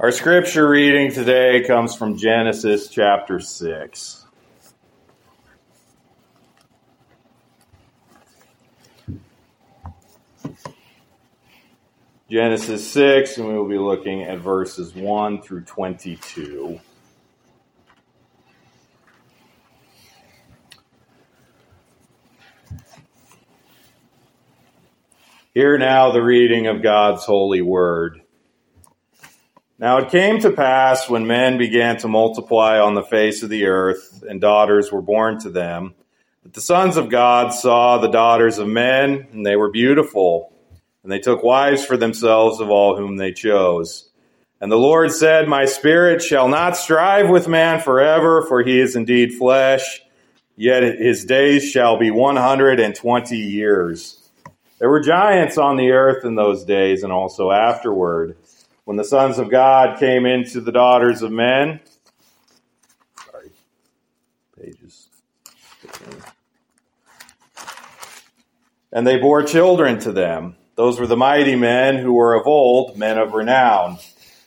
Our scripture reading today comes from Genesis chapter 6. Genesis 6, and we will be looking at verses 1 through 22. Hear now the reading of God's holy word. Now it came to pass when men began to multiply on the face of the earth, and daughters were born to them, that the sons of God saw the daughters of men, and they were beautiful, and they took wives for themselves of all whom they chose. And the Lord said, My spirit shall not strive with man forever, for he is indeed flesh, yet his days shall be one hundred and twenty years. There were giants on the earth in those days, and also afterward when the sons of God came into the daughters of men. Sorry, pages. And they bore children to them. Those were the mighty men who were of old, men of renown.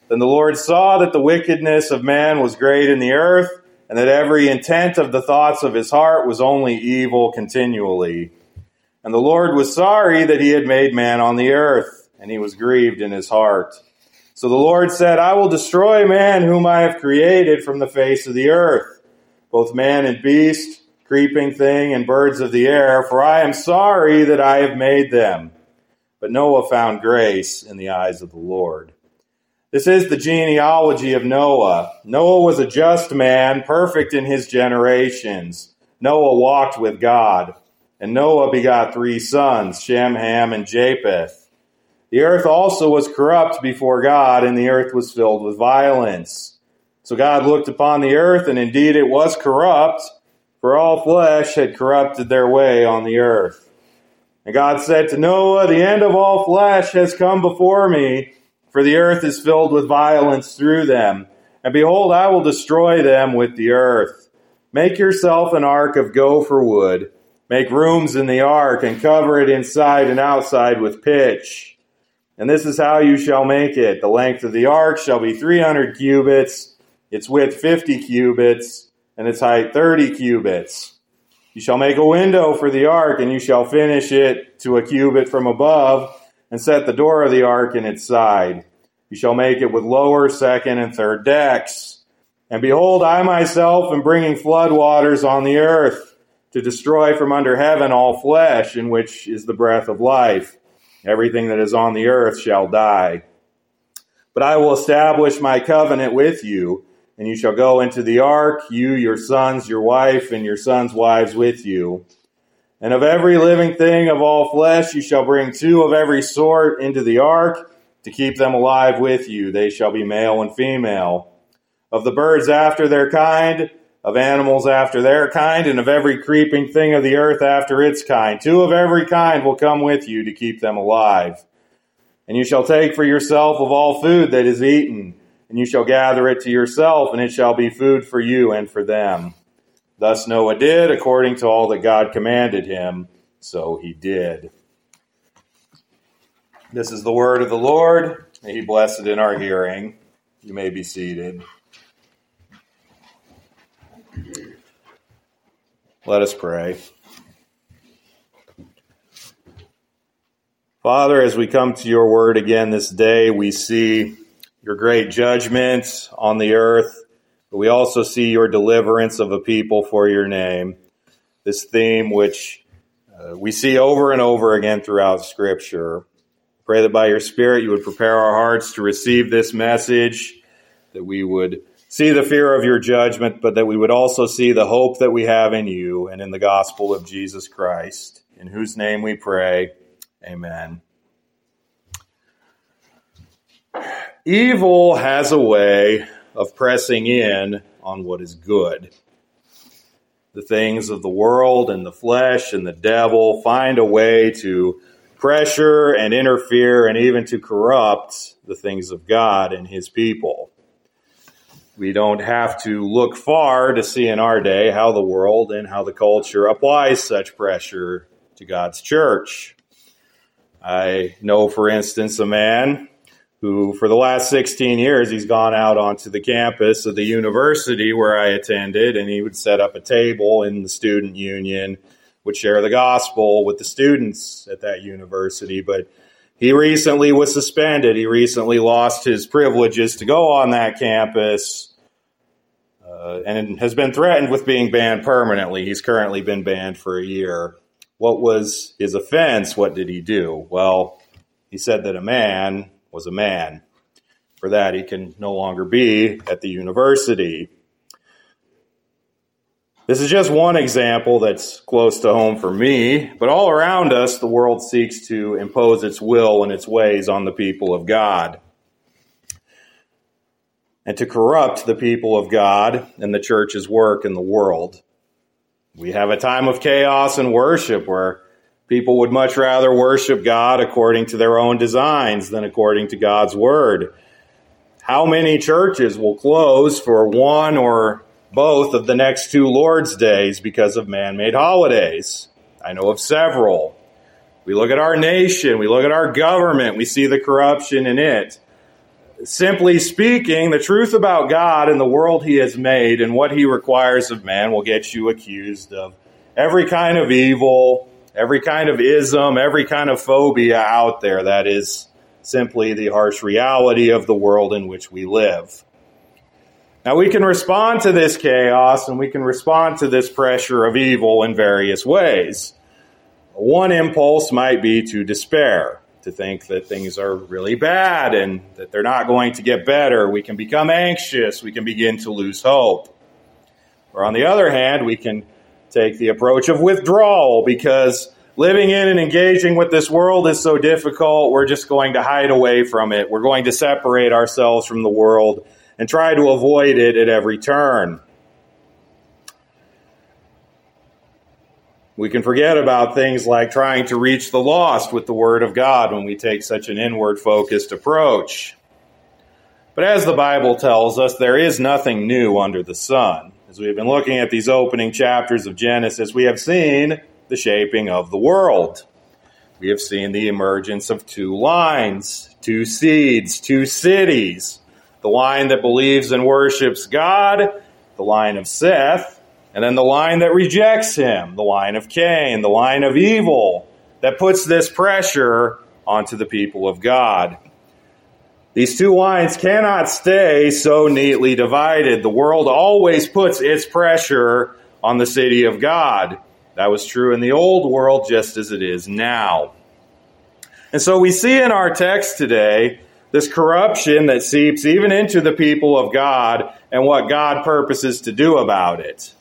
Then the Lord saw that the wickedness of man was great in the earth, and that every intent of the thoughts of his heart was only evil continually. And the Lord was sorry that he had made man on the earth, and he was grieved in his heart. So the Lord said, I will destroy man whom I have created from the face of the earth, both man and beast, creeping thing, and birds of the air, for I am sorry that I have made them. But Noah found grace in the eyes of the Lord. This is the genealogy of Noah. Noah was a just man, perfect in his generations. Noah walked with God. And Noah begot three sons, Shem, Ham, and Japheth. The earth also was corrupt before God, and the earth was filled with violence. So God looked upon the earth, and indeed it was corrupt, for all flesh had corrupted their way on the earth. And God said to Noah, The end of all flesh has come before me, for the earth is filled with violence through them. And behold, I will destroy them with the earth. Make yourself an ark of gopher wood. Make rooms in the ark, and cover it inside and outside with pitch. And this is how you shall make it. The length of the ark shall be 300 cubits, its width 50 cubits, and its height 30 cubits. You shall make a window for the ark, and you shall finish it to a cubit from above, and set the door of the ark in its side. You shall make it with lower, second, and third decks. And behold, I myself am bringing flood waters on the earth to destroy from under heaven all flesh, in which is the breath of life Everything that is on the earth shall die. But I will establish my covenant with you, and you shall go into the ark, you, your sons, your wife, and your sons' wives with you. And of every living thing of all flesh you shall bring two of every sort into the ark to keep them alive with you. They shall be male and female. Of the birds after their kind, of animals after their kind, and of every creeping thing of the earth after its kind. Two of every kind will come with you to keep them alive. And you shall take for yourself of all food that is eaten, and you shall gather it to yourself, and it shall be food for you and for them. Thus Noah did according to all that God commanded him, so he did. This is the word of the Lord. May he bless it in our hearing. You may be seated. Let us pray. Father, as we come to your word again this day, we see your great judgments on the earth, but we also see your deliverance of a people for your name. This theme, which uh, we see over and over again throughout Scripture. Pray that by your Spirit you would prepare our hearts to receive this message, that we would see the fear of your judgment, but that we would also see the hope that we have in you and in the gospel of Jesus Christ, in whose name we pray. Amen. Evil has a way of pressing in on what is good. The things of the world and the flesh and the devil find a way to pressure and interfere and even to corrupt the things of God and his people. We don't have to look far to see in our day how the world and how the culture applies such pressure to God's church. I know, for instance, a man who, for the last 16 years, he's gone out onto the campus of the university where I attended, and he would set up a table in the student union, would share the gospel with the students at that university. But he recently was suspended. He recently lost his privileges to go on that campus uh, and has been threatened with being banned permanently. He's currently been banned for a year. What was his offense? What did he do? Well, he said that a man was a man. For that, he can no longer be at the university. This is just one example that's close to home for me, but all around us, the world seeks to impose its will and its ways on the people of God and to corrupt the people of God and the church's work in the world. We have a time of chaos and worship where People would much rather worship God according to their own designs than according to God's word. How many churches will close for one or both of the next two Lord's days because of man made holidays? I know of several. We look at our nation, we look at our government, we see the corruption in it. Simply speaking, the truth about God and the world He has made and what He requires of man will get you accused of every kind of evil, every kind of ism, every kind of phobia out there that is simply the harsh reality of the world in which we live. Now, we can respond to this chaos and we can respond to this pressure of evil in various ways. One impulse might be to despair, to think that things are really bad and that they're not going to get better. We can become anxious. We can begin to lose hope. Or on the other hand, we can take the approach of withdrawal because living in and engaging with this world is so difficult. We're just going to hide away from it. We're going to separate ourselves from the world and try to avoid it at every turn. We can forget about things like trying to reach the lost with the Word of God when we take such an inward focused approach. But as the Bible tells us, there is nothing new under the sun. As we have been looking at these opening chapters of Genesis, we have seen the shaping of the world. We have seen the emergence of two lines, two seeds, two cities. The line that believes and worships God, the line of Seth, and then the line that rejects him, the line of Cain, the line of evil that puts this pressure onto the people of God. These two lines cannot stay so neatly divided. The world always puts its pressure on the city of God. That was true in the old world just as it is now. And so we see in our text today this corruption that seeps even into the people of God and what God purposes to do about it.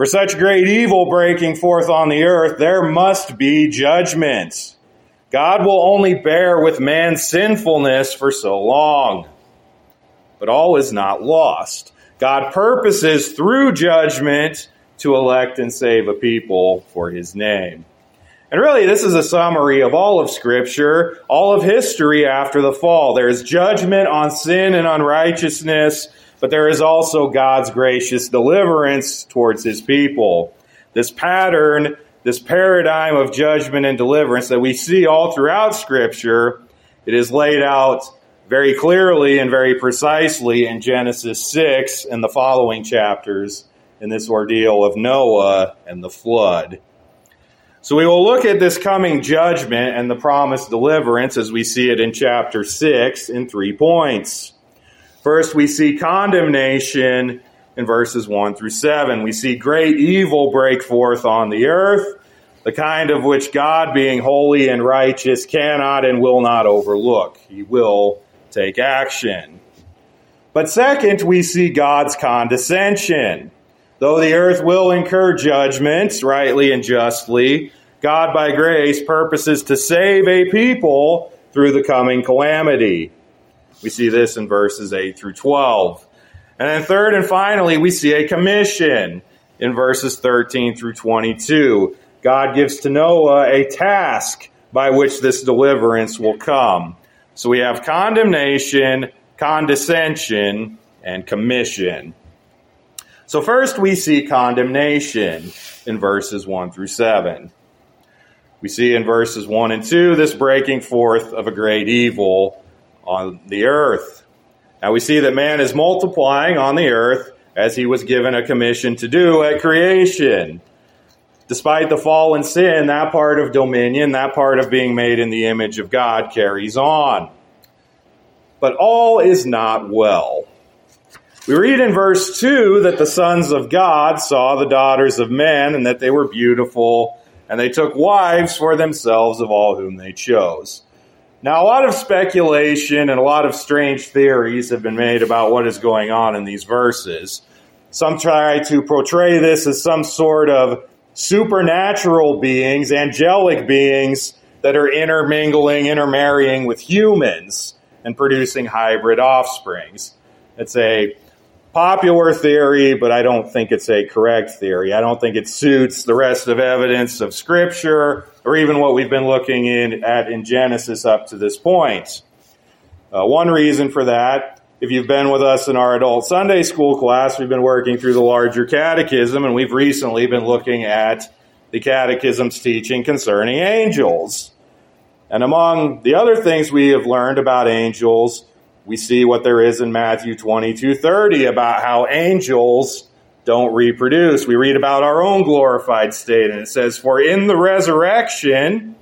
For such great evil breaking forth on the earth, there must be judgment. God will only bear with man's sinfulness for so long. But all is not lost. God purposes through judgment to elect and save a people for his name. And really, this is a summary of all of Scripture, all of history after the fall. There is judgment on sin and unrighteousness, but there is also God's gracious deliverance towards his people. This pattern this paradigm of judgment and deliverance that we see all throughout Scripture, it is laid out very clearly and very precisely in Genesis 6 and the following chapters in this ordeal of Noah and the flood. So we will look at this coming judgment and the promised deliverance as we see it in chapter 6 in three points. First, we see condemnation in verses 1 through 7. We see great evil break forth on the earth, the kind of which God, being holy and righteous, cannot and will not overlook. He will take action. But second, we see God's condescension. Though the earth will incur judgments, rightly and justly, God, by grace, purposes to save a people through the coming calamity. We see this in verses 8 through 12. And then third and finally, we see a commission in verses 13 through 22. God gives to Noah a task by which this deliverance will come. So we have condemnation, condescension, and commission. So first we see condemnation in verses 1 through 7. We see in verses 1 and 2 this breaking forth of a great evil on the earth. Now we see that man is multiplying on the earth as he was given a commission to do at creation. Despite the fall and sin, that part of dominion, that part of being made in the image of God carries on. But all is not well. We read in verse 2 that the sons of God saw the daughters of men and that they were beautiful, and they took wives for themselves of all whom they chose. Now, a lot of speculation and a lot of strange theories have been made about what is going on in these verses. Some try to portray this as some sort of supernatural beings, angelic beings that are intermingling, intermarrying with humans and producing hybrid offsprings. It's a popular theory, but I don't think it's a correct theory. I don't think it suits the rest of evidence of Scripture or even what we've been looking in, at in Genesis up to this point. Uh, one reason for that, if you've been with us in our adult Sunday school class, we've been working through the larger catechism, and we've recently been looking at the catechism's teaching concerning angels. And among the other things we have learned about angels, we see what there is in Matthew 22 30 about how angels don't reproduce. We read about our own glorified state, and it says, For in the resurrection,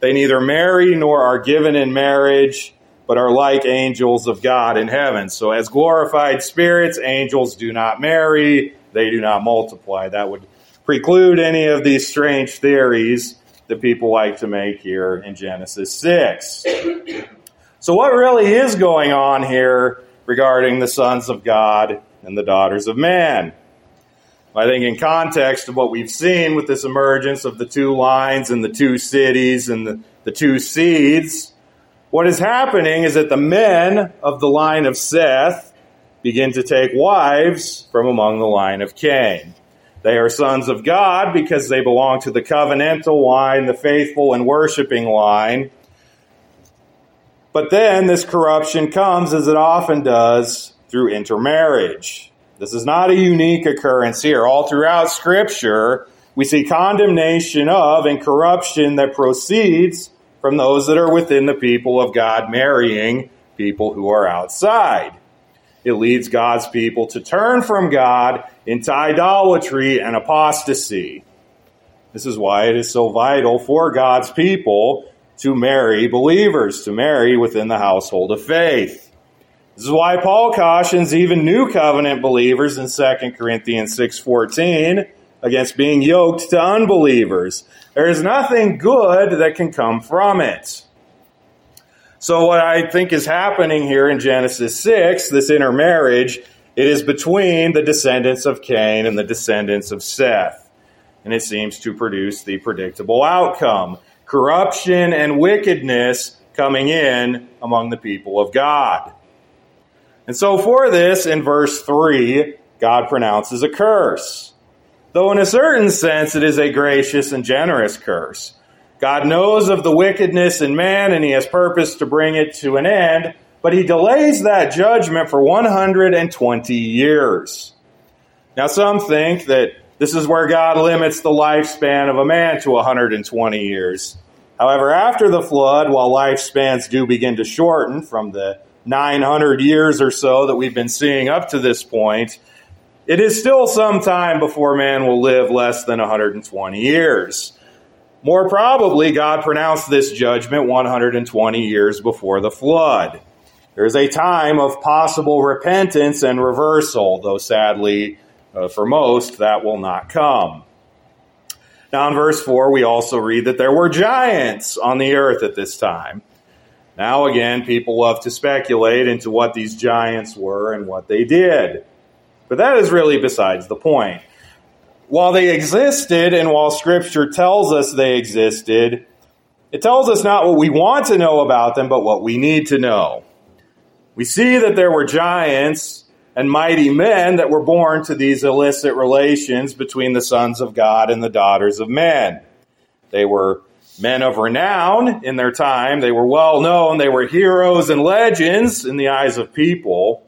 they neither marry nor are given in marriage, but are like angels of God in heaven. So, as glorified spirits, angels do not marry, they do not multiply. That would preclude any of these strange theories that people like to make here in Genesis 6. So, what really is going on here regarding the sons of God and the daughters of man? I think, in context of what we've seen with this emergence of the two lines and the two cities and the, the two seeds, what is happening is that the men of the line of Seth begin to take wives from among the line of Cain. They are sons of God because they belong to the covenantal line, the faithful and worshiping line. But then this corruption comes, as it often does, through intermarriage. This is not a unique occurrence here. All throughout Scripture, we see condemnation of and corruption that proceeds from those that are within the people of God marrying people who are outside. It leads God's people to turn from God into idolatry and apostasy. This is why it is so vital for God's people to marry believers, to marry within the household of faith. This is why Paul cautions even new covenant believers in 2 Corinthians 6:14 against being yoked to unbelievers. There is nothing good that can come from it. So what I think is happening here in Genesis 6, this intermarriage, it is between the descendants of Cain and the descendants of Seth. And it seems to produce the predictable outcome. Corruption and wickedness coming in among the people of God. And so for this, in verse 3, God pronounces a curse. Though in a certain sense it is a gracious and generous curse. God knows of the wickedness in man and he has purpose to bring it to an end, but he delays that judgment for 120 years. Now some think that this is where God limits the lifespan of a man to 120 years. However, after the flood, while lifespans do begin to shorten from the 900 years or so that we've been seeing up to this point, it is still some time before man will live less than 120 years. More probably, God pronounced this judgment 120 years before the flood. There's a time of possible repentance and reversal, though sadly, uh, for most, that will not come. Now, in verse 4, we also read that there were giants on the earth at this time. Now, again, people love to speculate into what these giants were and what they did. But that is really besides the point. While they existed, and while Scripture tells us they existed, it tells us not what we want to know about them, but what we need to know. We see that there were giants and mighty men that were born to these illicit relations between the sons of God and the daughters of men. They were men of renown in their time. They were well known. They were heroes and legends in the eyes of people.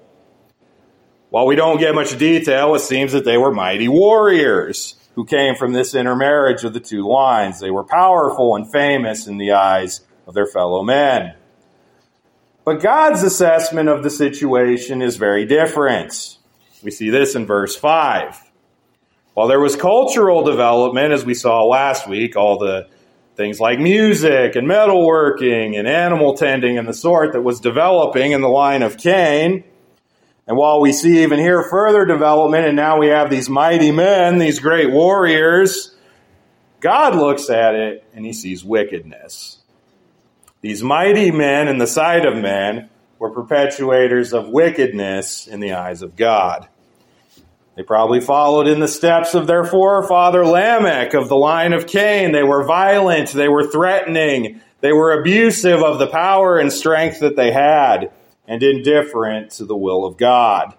While we don't get much detail, it seems that they were mighty warriors who came from this intermarriage of the two lines. They were powerful and famous in the eyes of their fellow men. But God's assessment of the situation is very different. We see this in verse 5. While there was cultural development, as we saw last week, all the things like music and metalworking and animal tending and the sort that was developing in the line of Cain, and while we see even here further development, and now we have these mighty men, these great warriors, God looks at it and he sees wickedness. These mighty men in the sight of men were perpetuators of wickedness in the eyes of God. They probably followed in the steps of their forefather Lamech of the line of Cain. They were violent, they were threatening, they were abusive of the power and strength that they had and indifferent to the will of God.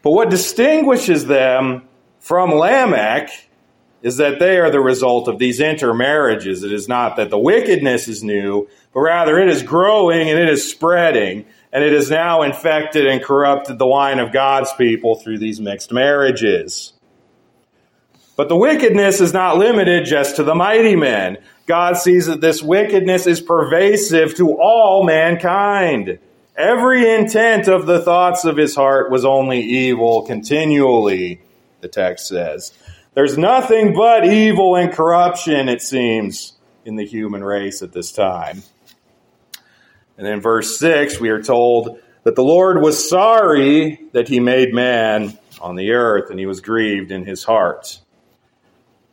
But what distinguishes them from Lamech is that they are the result of these intermarriages. It is not that the wickedness is new, but rather it is growing and it is spreading, and it has now infected and corrupted the line of God's people through these mixed marriages. But the wickedness is not limited just to the mighty men. God sees that this wickedness is pervasive to all mankind. Every intent of the thoughts of his heart was only evil continually, the text says. There's nothing but evil and corruption, it seems, in the human race at this time. And in verse 6, we are told that the Lord was sorry that he made man on the earth, and he was grieved in his heart.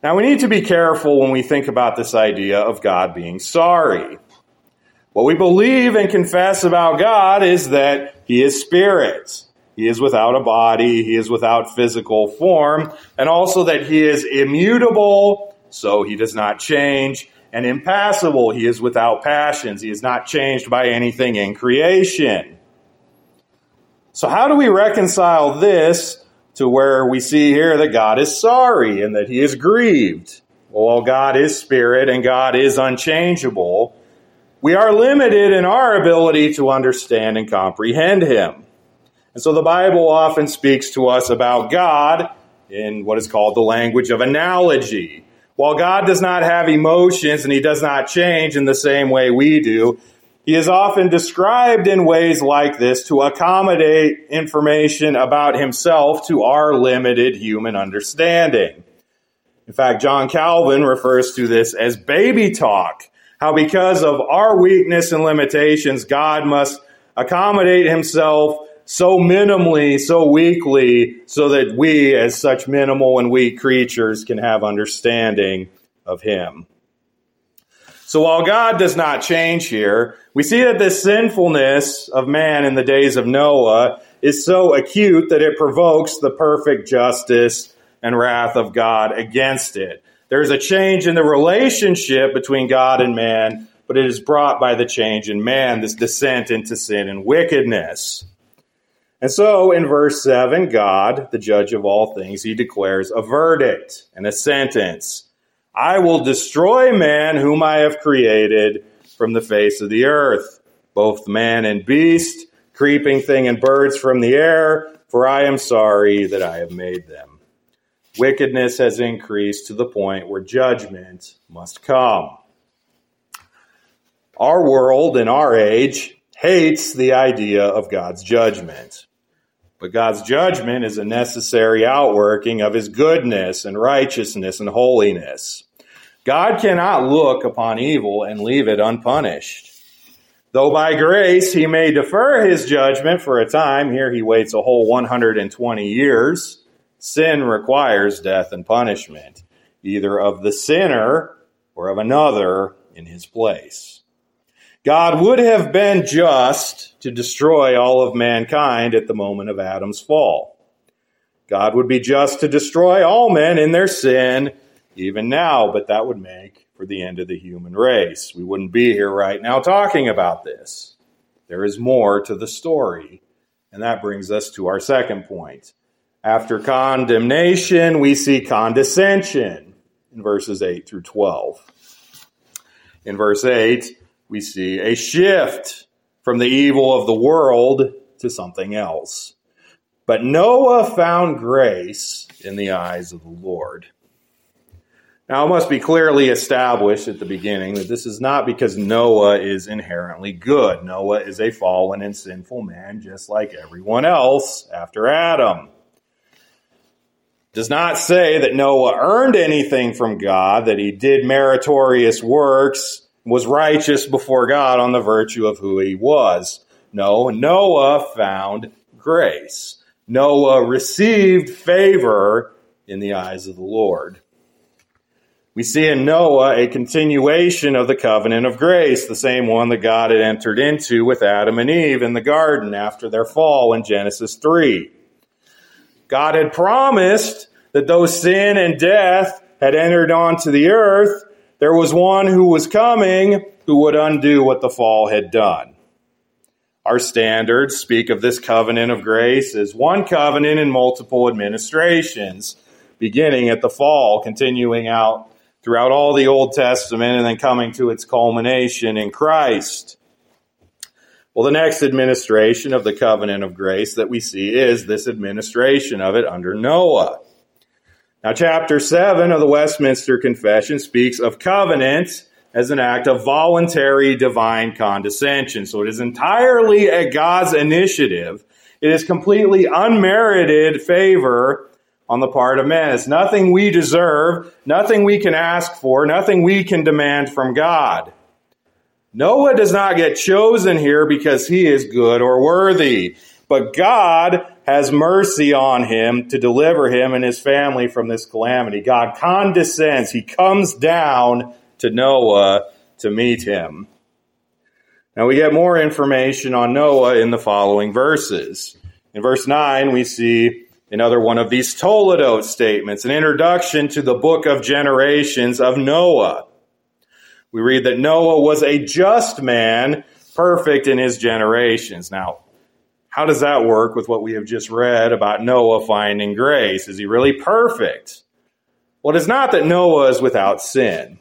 Now, we need to be careful when we think about this idea of God being sorry. What we believe and confess about God is that He is spirit. He is without a body. He is without physical form. And also that He is immutable, so He does not change. And impassible. He is without passions. He is not changed by anything in creation. So how do we reconcile this to where we see here that God is sorry and that he is grieved. Well, God is spirit and God is unchangeable, we are limited in our ability to understand and comprehend him. And so the Bible often speaks to us about God in what is called the language of analogy. While God does not have emotions and he does not change in the same way we do, he is often described in ways like this to accommodate information about himself to our limited human understanding. In fact, John Calvin refers to this as baby talk. How because of our weakness and limitations, God must accommodate himself so minimally, so weakly, so that we, as such minimal and weak creatures, can have understanding of him. So while God does not change here, we see that this sinfulness of man in the days of Noah is so acute that it provokes the perfect justice and wrath of God against it. There's a change in the relationship between God and man, but it is brought by the change in man, this descent into sin and wickedness. And so in verse 7, God, the judge of all things, he declares a verdict and a sentence. I will destroy man whom I have created from the face of the earth, both man and beast, creeping thing and birds from the air, for I am sorry that I have made them. Wickedness has increased to the point where judgment must come. Our world in our age hates the idea of God's judgment. But God's judgment is a necessary outworking of his goodness and righteousness and holiness. God cannot look upon evil and leave it unpunished. Though by grace he may defer his judgment for a time, here he waits a whole 120 years. Sin requires death and punishment, either of the sinner or of another in his place. God would have been just to destroy all of mankind at the moment of Adam's fall. God would be just to destroy all men in their sin even now, but that would make for the end of the human race. We wouldn't be here right now talking about this. There is more to the story. And that brings us to our second point. After condemnation, we see condescension in verses 8 through 12. In verse 8, we see a shift from the evil of the world to something else. But Noah found grace in the eyes of the Lord. Now, it must be clearly established at the beginning that this is not because Noah is inherently good. Noah is a fallen and sinful man, just like everyone else after Adam. Does not say that Noah earned anything from God, that he did meritorious works, was righteous before God on the virtue of who he was. No, Noah found grace. Noah received favor in the eyes of the Lord. We see in Noah a continuation of the covenant of grace, the same one that God had entered into with Adam and Eve in the garden after their fall in Genesis 3. God had promised that though sin and death had entered onto the earth, there was one who was coming who would undo what the fall had done. Our standards speak of this covenant of grace as one covenant in multiple administrations, beginning at the fall, continuing out throughout all the Old Testament and then coming to its culmination in Christ. Well, the next administration of the covenant of grace that we see is this administration of it under Noah. Now, chapter 7 of the Westminster Confession speaks of covenant as an act of voluntary divine condescension. So it is entirely at God's initiative. It is completely unmerited favor on the part of men. It's nothing we deserve, nothing we can ask for, nothing we can demand from God. Noah does not get chosen here because he is good or worthy, but God has mercy on him to deliver him and his family from this calamity. God condescends. He comes down to Noah to meet him. Now we get more information on Noah in the following verses. In verse 9, we see Another one of these Toledot statements, an introduction to the book of generations of Noah. We read that Noah was a just man, perfect in his generations. Now, how does that work with what we have just read about Noah finding grace? Is he really perfect? Well, it is not that Noah is without sin,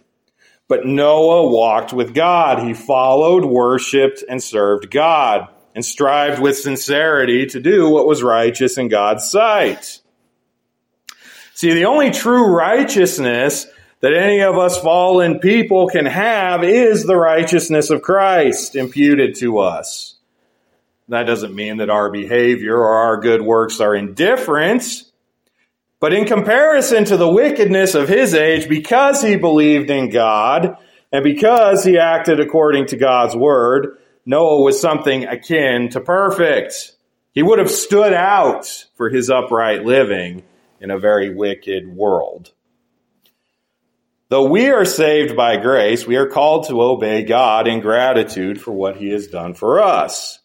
but Noah walked with God. He followed, worshiped, and served God and strived with sincerity to do what was righteous in God's sight. See, the only true righteousness that any of us fallen people can have is the righteousness of Christ imputed to us. That doesn't mean that our behavior or our good works are indifferent. But in comparison to the wickedness of his age, because he believed in God and because he acted according to God's word, Noah was something akin to perfect. He would have stood out for his upright living in a very wicked world. Though we are saved by grace, we are called to obey God in gratitude for what he has done for us.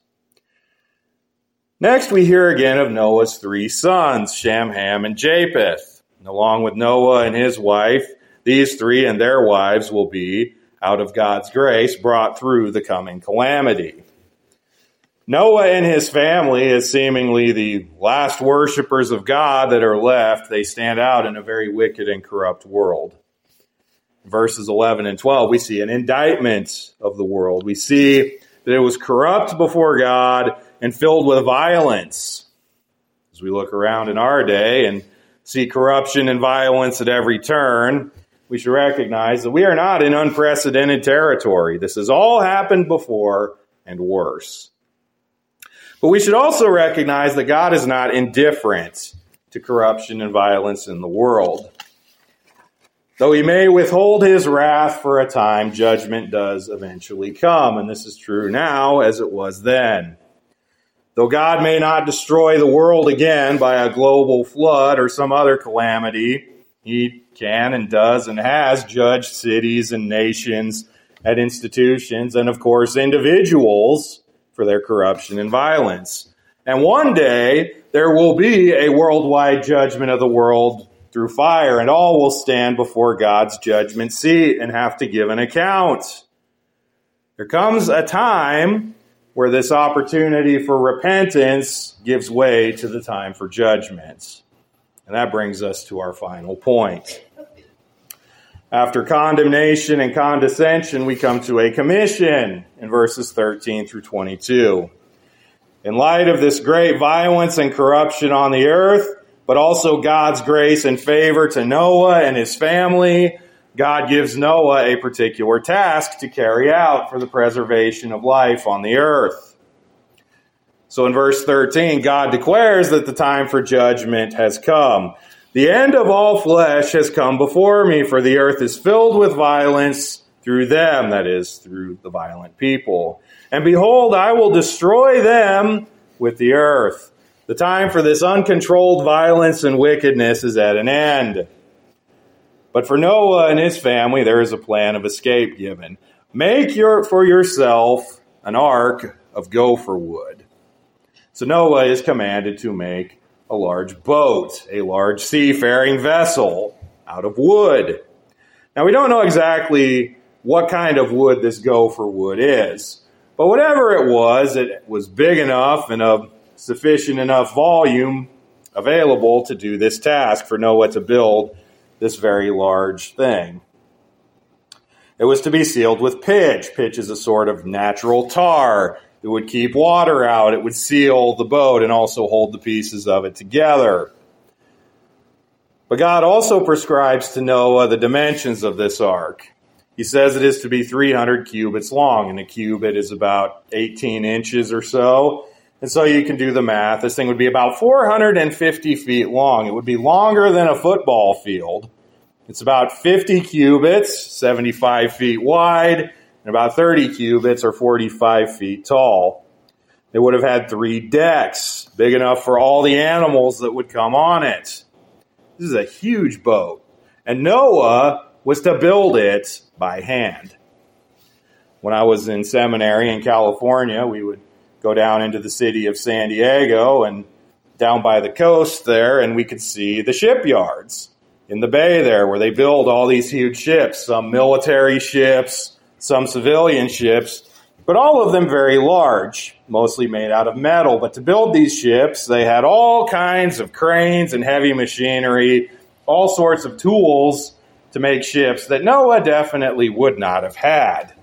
Next, we hear again of Noah's three sons, Shem, Ham, and Japheth. And along with Noah and his wife, these three and their wives will be out of God's grace brought through the coming calamity. Noah and his family, is seemingly the last worshippers of God that are left, they stand out in a very wicked and corrupt world. verses 11 and 12, we see an indictment of the world. We see that it was corrupt before God and filled with violence. As we look around in our day and see corruption and violence at every turn, we should recognize that we are not in unprecedented territory. This has all happened before and worse. But we should also recognize that God is not indifferent to corruption and violence in the world. Though he may withhold his wrath for a time, judgment does eventually come. And this is true now as it was then. Though God may not destroy the world again by a global flood or some other calamity, he can and does and has judged cities and nations at institutions and, of course, individuals for their corruption and violence. And one day, there will be a worldwide judgment of the world through fire, and all will stand before God's judgment seat and have to give an account. There comes a time where this opportunity for repentance gives way to the time for judgment. And that brings us to our final point. After condemnation and condescension, we come to a commission in verses 13 through 22. In light of this great violence and corruption on the earth, but also God's grace and favor to Noah and his family, God gives Noah a particular task to carry out for the preservation of life on the earth. So in verse 13, God declares that the time for judgment has come. The end of all flesh has come before me, for the earth is filled with violence through them, that is, through the violent people. And behold, I will destroy them with the earth. The time for this uncontrolled violence and wickedness is at an end. But for Noah and his family, there is a plan of escape given. Make your, for yourself an ark of gopher wood. So Noah is commanded to make a large boat, a large seafaring vessel out of wood. Now we don't know exactly what kind of wood this gopher wood is, but whatever it was, it was big enough and of sufficient enough volume available to do this task for Noah to build this very large thing. It was to be sealed with pitch. Pitch is a sort of natural tar. It would keep water out. It would seal the boat and also hold the pieces of it together. But God also prescribes to Noah the dimensions of this ark. He says it is to be 300 cubits long, and a cubit is about 18 inches or so. And so you can do the math. This thing would be about 450 feet long. It would be longer than a football field. It's about 50 cubits, 75 feet wide, and about 30 cubits or 45 feet tall. It would have had three decks, big enough for all the animals that would come on it. This is a huge boat. And Noah was to build it by hand. When I was in seminary in California, we would go down into the city of San Diego and down by the coast there, and we could see the shipyards in the bay there where they build all these huge ships, some military ships, some civilian ships, but all of them very large, mostly made out of metal. But to build these ships, they had all kinds of cranes and heavy machinery, all sorts of tools to make ships that Noah definitely would not have had.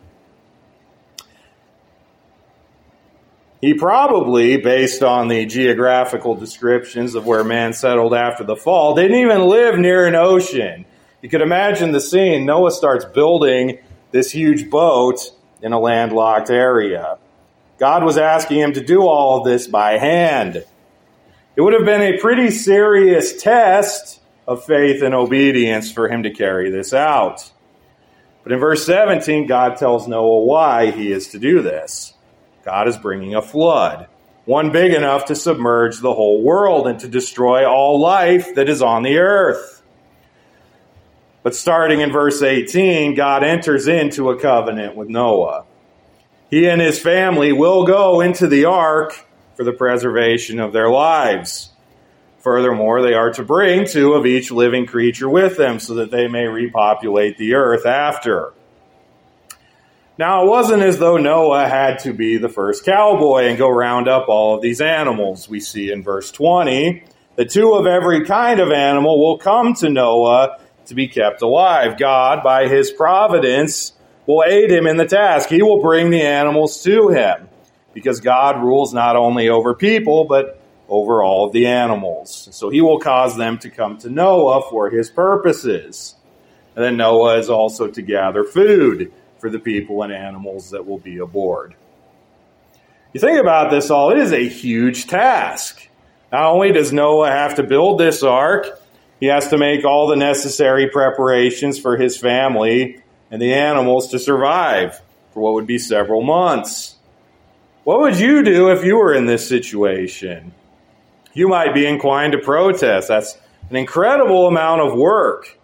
He probably, based on the geographical descriptions of where man settled after the fall, didn't even live near an ocean. You could imagine the scene. Noah starts building this huge boat in a landlocked area. God was asking him to do all of this by hand. It would have been a pretty serious test of faith and obedience for him to carry this out. But in verse 17, God tells Noah why he is to do this. God is bringing a flood, one big enough to submerge the whole world and to destroy all life that is on the earth. But starting in verse 18, God enters into a covenant with Noah. He and his family will go into the ark for the preservation of their lives. Furthermore, they are to bring two of each living creature with them so that they may repopulate the earth after. Now, it wasn't as though Noah had to be the first cowboy and go round up all of these animals. We see in verse 20 the two of every kind of animal will come to Noah to be kept alive. God, by his providence, will aid him in the task. He will bring the animals to him because God rules not only over people, but over all of the animals. So he will cause them to come to Noah for his purposes. And then Noah is also to gather food for the people and animals that will be aboard. You think about this all, it is a huge task. Not only does Noah have to build this ark, he has to make all the necessary preparations for his family and the animals to survive for what would be several months. What would you do if you were in this situation? You might be inclined to protest. That's an incredible amount of work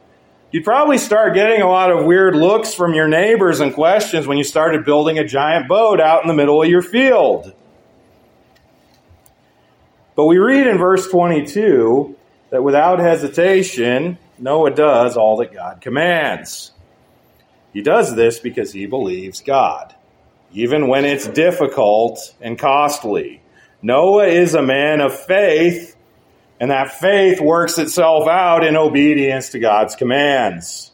you'd probably start getting a lot of weird looks from your neighbors and questions when you started building a giant boat out in the middle of your field. But we read in verse 22 that without hesitation, Noah does all that God commands. He does this because he believes God, even when it's difficult and costly. Noah is a man of faith and that faith works itself out in obedience to God's commands.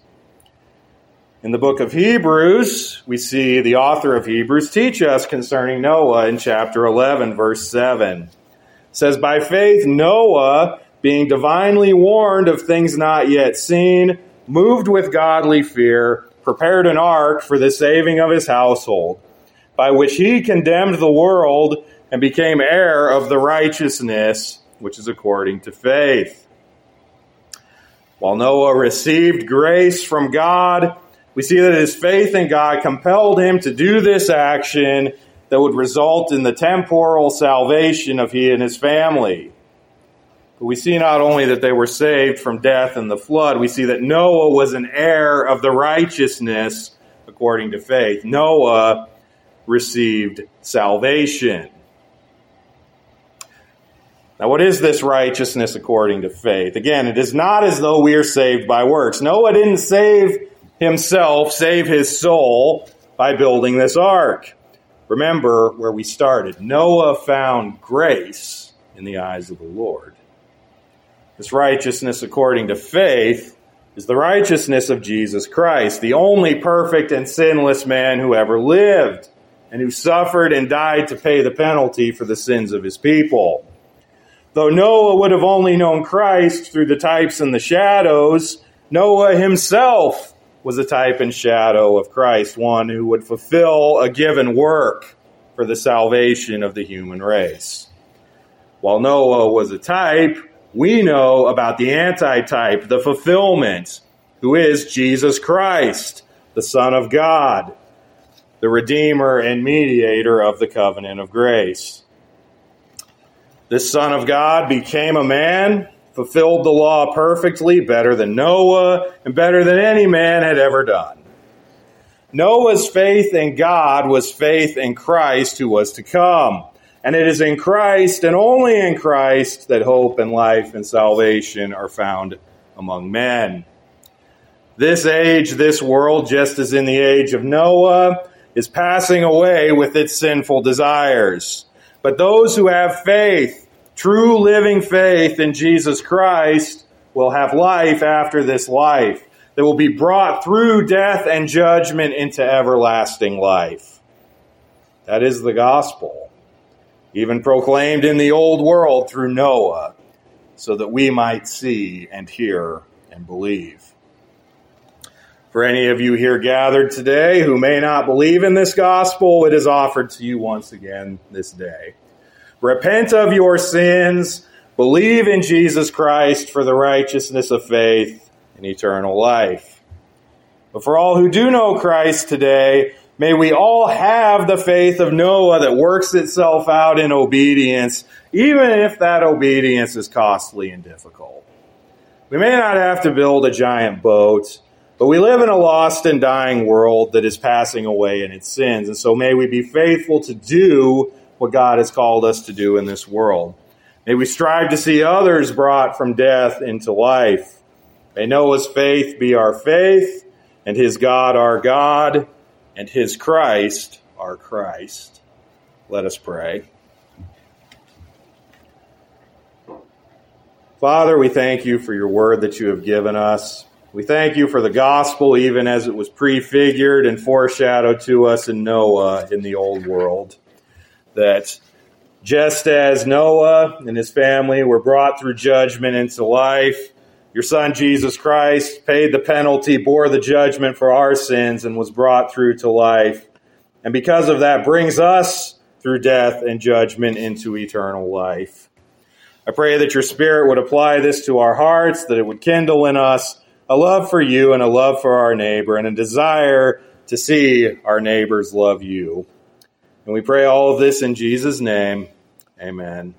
In the book of Hebrews, we see the author of Hebrews teach us concerning Noah in chapter 11, verse 7. It says, By faith, Noah, being divinely warned of things not yet seen, moved with godly fear, prepared an ark for the saving of his household, by which he condemned the world and became heir of the righteousness which is according to faith. While Noah received grace from God, we see that his faith in God compelled him to do this action that would result in the temporal salvation of he and his family. But we see not only that they were saved from death and the flood, we see that Noah was an heir of the righteousness according to faith. Noah received salvation. Now, what is this righteousness according to faith? Again, it is not as though we are saved by works. Noah didn't save himself, save his soul by building this ark. Remember where we started. Noah found grace in the eyes of the Lord. This righteousness according to faith is the righteousness of Jesus Christ, the only perfect and sinless man who ever lived, and who suffered and died to pay the penalty for the sins of his people. Though Noah would have only known Christ through the types and the shadows, Noah himself was a type and shadow of Christ, one who would fulfill a given work for the salvation of the human race. While Noah was a type, we know about the antitype, the fulfillment, who is Jesus Christ, the Son of God, the Redeemer and mediator of the covenant of grace. This Son of God became a man fulfilled the law perfectly, better than Noah, and better than any man had ever done. Noah's faith in God was faith in Christ who was to come. And it is in Christ and only in Christ that hope and life and salvation are found among men. This age, this world, just as in the age of Noah, is passing away with its sinful desires. But those who have faith, True living faith in Jesus Christ will have life after this life that will be brought through death and judgment into everlasting life. That is the gospel, even proclaimed in the old world through Noah, so that we might see and hear and believe. For any of you here gathered today who may not believe in this gospel, it is offered to you once again this day. Repent of your sins, believe in Jesus Christ for the righteousness of faith and eternal life. But for all who do know Christ today, may we all have the faith of Noah that works itself out in obedience, even if that obedience is costly and difficult. We may not have to build a giant boat, but we live in a lost and dying world that is passing away in its sins. And so may we be faithful to do what God has called us to do in this world. May we strive to see others brought from death into life. May Noah's faith be our faith, and his God our God, and his Christ our Christ. Let us pray. Father, we thank you for your word that you have given us. We thank you for the gospel, even as it was prefigured and foreshadowed to us in Noah in the old world that just as Noah and his family were brought through judgment into life, your son Jesus Christ paid the penalty, bore the judgment for our sins, and was brought through to life. And because of that, brings us through death and judgment into eternal life. I pray that your Spirit would apply this to our hearts, that it would kindle in us a love for you and a love for our neighbor, and a desire to see our neighbors love you. And we pray all of this in Jesus' name. Amen.